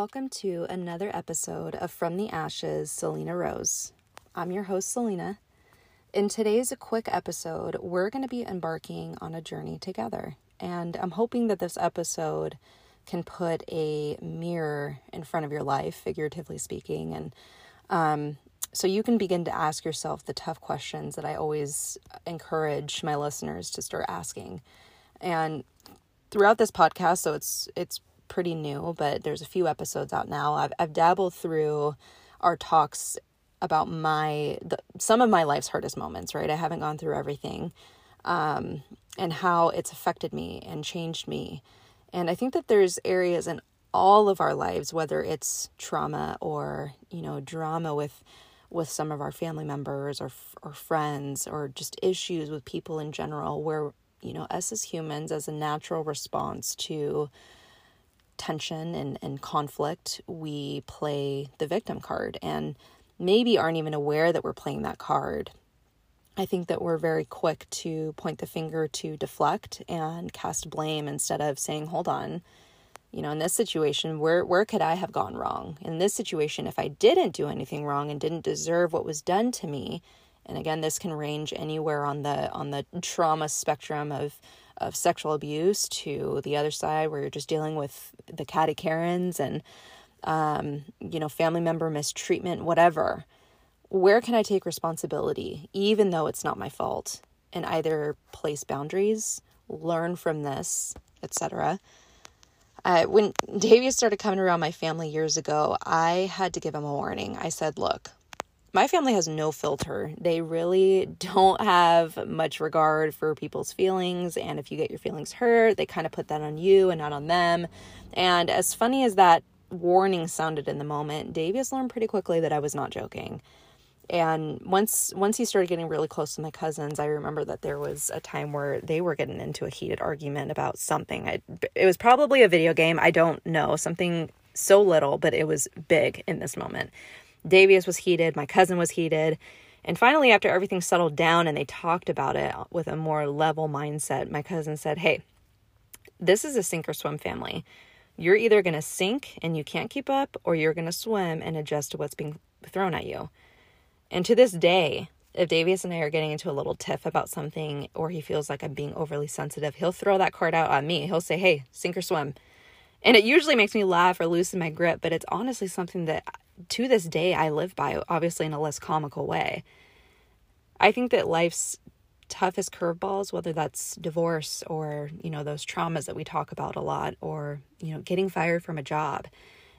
Welcome to another episode of From the Ashes, Selena Rose. I'm your host, Selena. In today's quick episode, we're going to be embarking on a journey together. And I'm hoping that this episode can put a mirror in front of your life, figuratively speaking, and um, so you can begin to ask yourself the tough questions that I always encourage my listeners to start asking. And throughout this podcast, so it's it's pretty new, but there's a few episodes out now. I've I've dabbled through our talks about my the, some of my life's hardest moments, right? I haven't gone through everything. Um, and how it's affected me and changed me. And I think that there's areas in all of our lives whether it's trauma or, you know, drama with with some of our family members or or friends or just issues with people in general where you know us as humans as a natural response to tension and, and conflict we play the victim card. And maybe aren't even aware that we're playing that card. I think that we're very quick to point the finger to deflect and cast blame instead of saying hold on. You know in this situation where where could i have gone wrong? In this situation if i didn't do anything wrong and didn't deserve what was done to me and again this can range anywhere on the on the trauma spectrum of of sexual abuse to the other side where you're just dealing with the catty karens and um, you know family member mistreatment whatever where can i take responsibility even though it's not my fault and either place boundaries learn from this etc uh, when Davius started coming around my family years ago, I had to give him a warning. I said, Look, my family has no filter. They really don't have much regard for people's feelings. And if you get your feelings hurt, they kind of put that on you and not on them. And as funny as that warning sounded in the moment, Davius learned pretty quickly that I was not joking and once once he started getting really close to my cousins i remember that there was a time where they were getting into a heated argument about something I, it was probably a video game i don't know something so little but it was big in this moment davius was heated my cousin was heated and finally after everything settled down and they talked about it with a more level mindset my cousin said hey this is a sink or swim family you're either going to sink and you can't keep up or you're going to swim and adjust to what's being thrown at you and to this day, if Davius and I are getting into a little tiff about something or he feels like I'm being overly sensitive, he'll throw that card out on me. He'll say, Hey, sink or swim. And it usually makes me laugh or loosen my grip, but it's honestly something that to this day I live by, obviously in a less comical way. I think that life's toughest curveballs, whether that's divorce or, you know, those traumas that we talk about a lot, or, you know, getting fired from a job,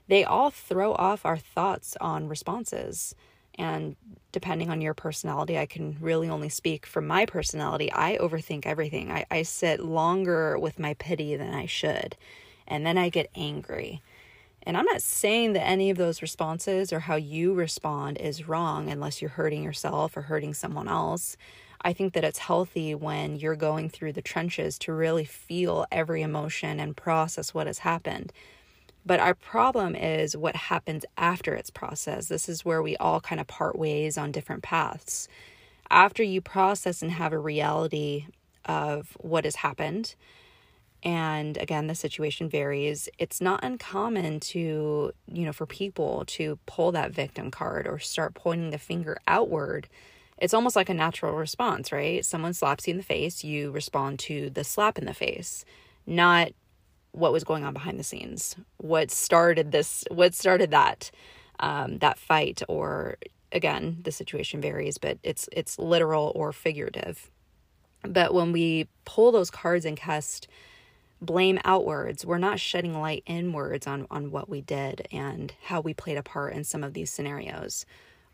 they all throw off our thoughts on responses. And depending on your personality, I can really only speak from my personality. I overthink everything. I, I sit longer with my pity than I should. And then I get angry. And I'm not saying that any of those responses or how you respond is wrong unless you're hurting yourself or hurting someone else. I think that it's healthy when you're going through the trenches to really feel every emotion and process what has happened. But our problem is what happens after it's processed. This is where we all kind of part ways on different paths. After you process and have a reality of what has happened, and again, the situation varies, it's not uncommon to, you know, for people to pull that victim card or start pointing the finger outward. It's almost like a natural response, right? Someone slaps you in the face, you respond to the slap in the face, not what was going on behind the scenes, what started this, what started that, um, that fight, or again, the situation varies, but it's it's literal or figurative. But when we pull those cards and cast blame outwards, we're not shedding light inwards on on what we did and how we played a part in some of these scenarios.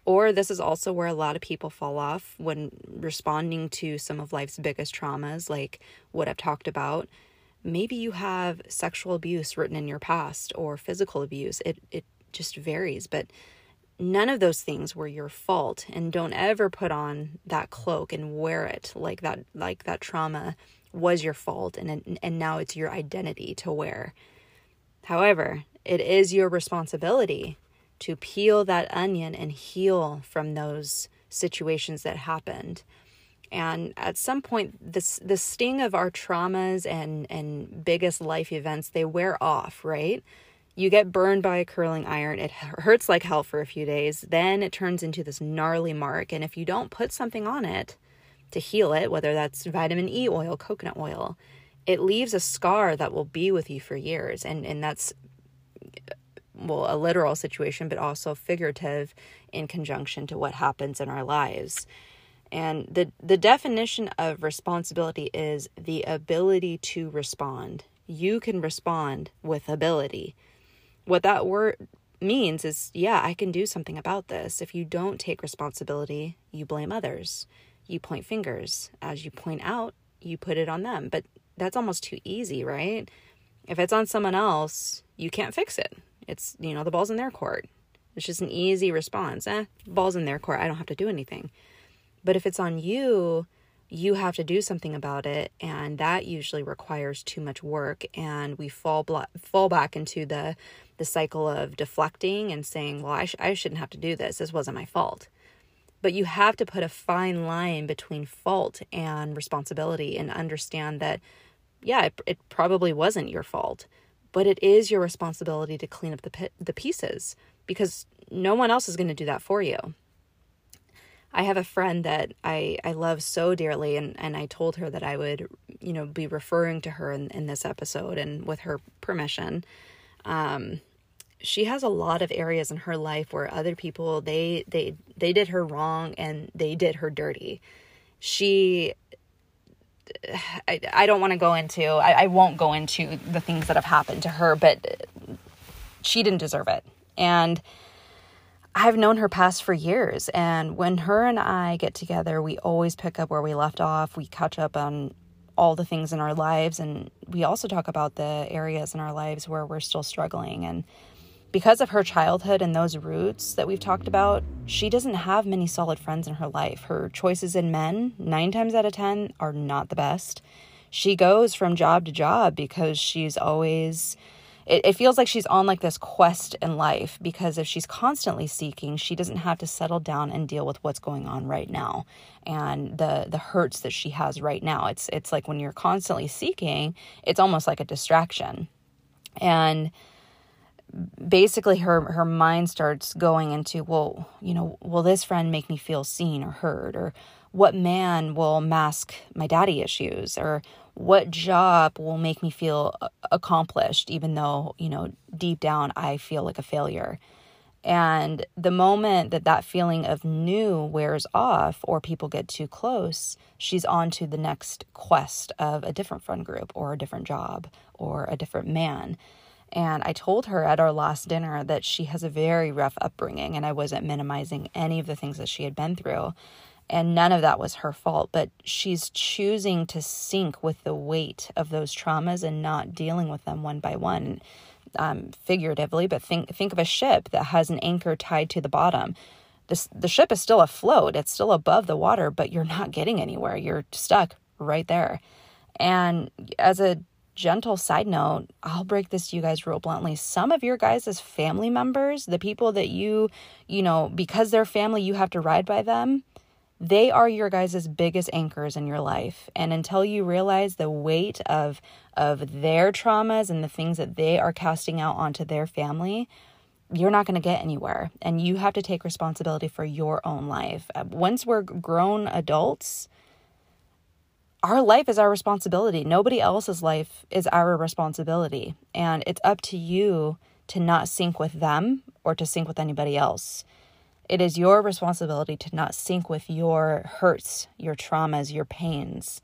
Or this is also where a lot of people fall off when responding to some of life's biggest traumas, like what I've talked about maybe you have sexual abuse written in your past or physical abuse. It it just varies, but none of those things were your fault and don't ever put on that cloak and wear it like that like that trauma was your fault and and now it's your identity to wear. However, it is your responsibility to peel that onion and heal from those situations that happened and at some point this the sting of our traumas and and biggest life events they wear off right You get burned by a curling iron. It hurts like hell for a few days. Then it turns into this gnarly mark. And if you don't put something on it to heal it, whether that's vitamin E oil, coconut oil, it leaves a scar that will be with you for years. And, and that's, well, a literal situation, but also figurative in conjunction to what happens in our lives. And the, the definition of responsibility is the ability to respond. You can respond with ability what that word means is yeah, I can do something about this. If you don't take responsibility, you blame others. You point fingers. As you point out, you put it on them. But that's almost too easy, right? If it's on someone else, you can't fix it. It's, you know, the ball's in their court. It's just an easy response. Eh, ball's in their court. I don't have to do anything. But if it's on you, you have to do something about it and that usually requires too much work and we fall fall back into the the cycle of deflecting and saying well I, sh- I shouldn't have to do this this wasn't my fault but you have to put a fine line between fault and responsibility and understand that yeah it, it probably wasn't your fault but it is your responsibility to clean up the the pieces because no one else is going to do that for you I have a friend that I, I love so dearly, and, and I told her that I would, you know, be referring to her in, in this episode and with her permission. Um, she has a lot of areas in her life where other people they they they did her wrong and they did her dirty. She I, I don't want to go into I, I won't go into the things that have happened to her, but she didn't deserve it. And I've known her past for years, and when her and I get together, we always pick up where we left off. We catch up on all the things in our lives, and we also talk about the areas in our lives where we're still struggling. And because of her childhood and those roots that we've talked about, she doesn't have many solid friends in her life. Her choices in men, nine times out of 10, are not the best. She goes from job to job because she's always it, it feels like she's on like this quest in life because if she's constantly seeking, she doesn't have to settle down and deal with what's going on right now and the the hurts that she has right now. It's it's like when you're constantly seeking, it's almost like a distraction. And basically her her mind starts going into well you know will this friend make me feel seen or heard? Or what man will mask my daddy issues? Or what job will make me feel uh, accomplished even though you know deep down i feel like a failure? And the moment that that feeling of new wears off or people get too close she's on to the next quest of a different friend group or a different job or a different man and I told her at our last dinner that she has a very rough upbringing, and I wasn't minimizing any of the things that she had been through. And none of that was her fault but she's choosing to sink with the weight of those traumas and not dealing with them one by one um, figuratively. But think think of a ship that has an anchor tied to the bottom. This, the ship is still afloat. It's still above the water but you're not getting anywhere. You're stuck right there. And as a gentle side note, I'll break this to you guys real bluntly. Some of your guys' as family members, the people that you, you know, because they're family, you have to ride by them, they are your guys' biggest anchors in your life. And until you realize the weight of of their traumas and the things that they are casting out onto their family, you're not going to get anywhere. And you have to take responsibility for your own life. Uh, once we're grown adults, our life is our responsibility. Nobody else's life is our responsibility. And it's up to you to not sink with them or to sink with anybody else. It is your responsibility to not sink with your hurts, your traumas, your pains.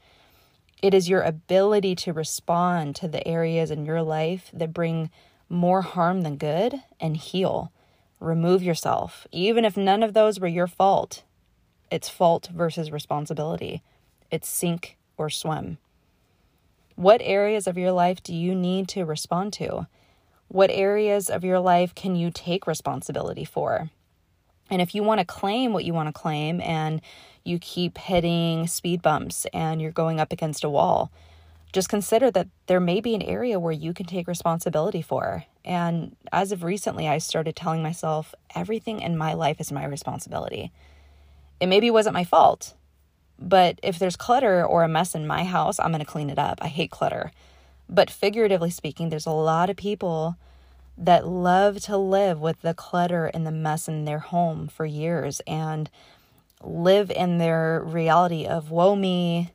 It is your ability to respond to the areas in your life that bring more harm than good and heal. Remove yourself, even if none of those were your fault. It's fault versus responsibility. It's sink or swim. What areas of your life do you need to respond to? What areas of your life can you take responsibility for? And if you want to claim what you want to claim and you keep hitting speed bumps and you're going up against a wall, just consider that there may be an area where you can take responsibility for. And as of recently, I started telling myself everything in my life is my responsibility. It maybe wasn't my fault, but if there's clutter or a mess in my house, I'm going to clean it up. I hate clutter. But figuratively speaking, there's a lot of people that love to live with the clutter and the mess in their home for years and live in their reality of woe me,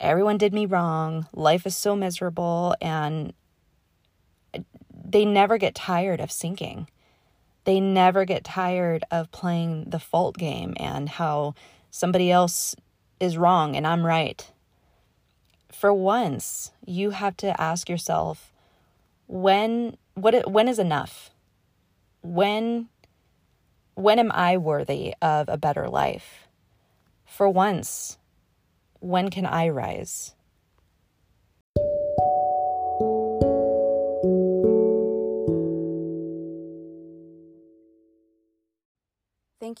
everyone did me wrong, life is so miserable, and they never get tired of sinking. They never get tired of playing the fault game and how somebody else is wrong and I'm right. For once, you have to ask yourself when what when is enough? When when am I worthy of a better life? For once, when can I rise?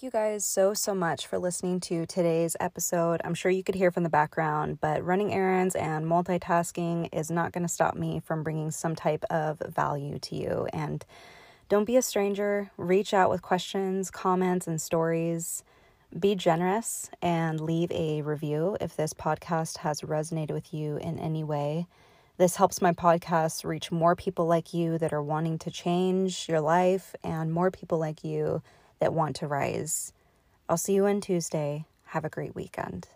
You guys so, so much for listening to today's episode. I'm sure you could hear from the background, but running errands and multitasking is not going to stop me from bringing some type of value to you. And don't be a stranger. Reach out with questions, comments, and stories. Be generous and leave a review if this podcast has resonated with you in any way. This helps my podcast reach more people like you that are wanting to change your life and more people like you that want to rise. I'll see you on Tuesday. Have a great weekend.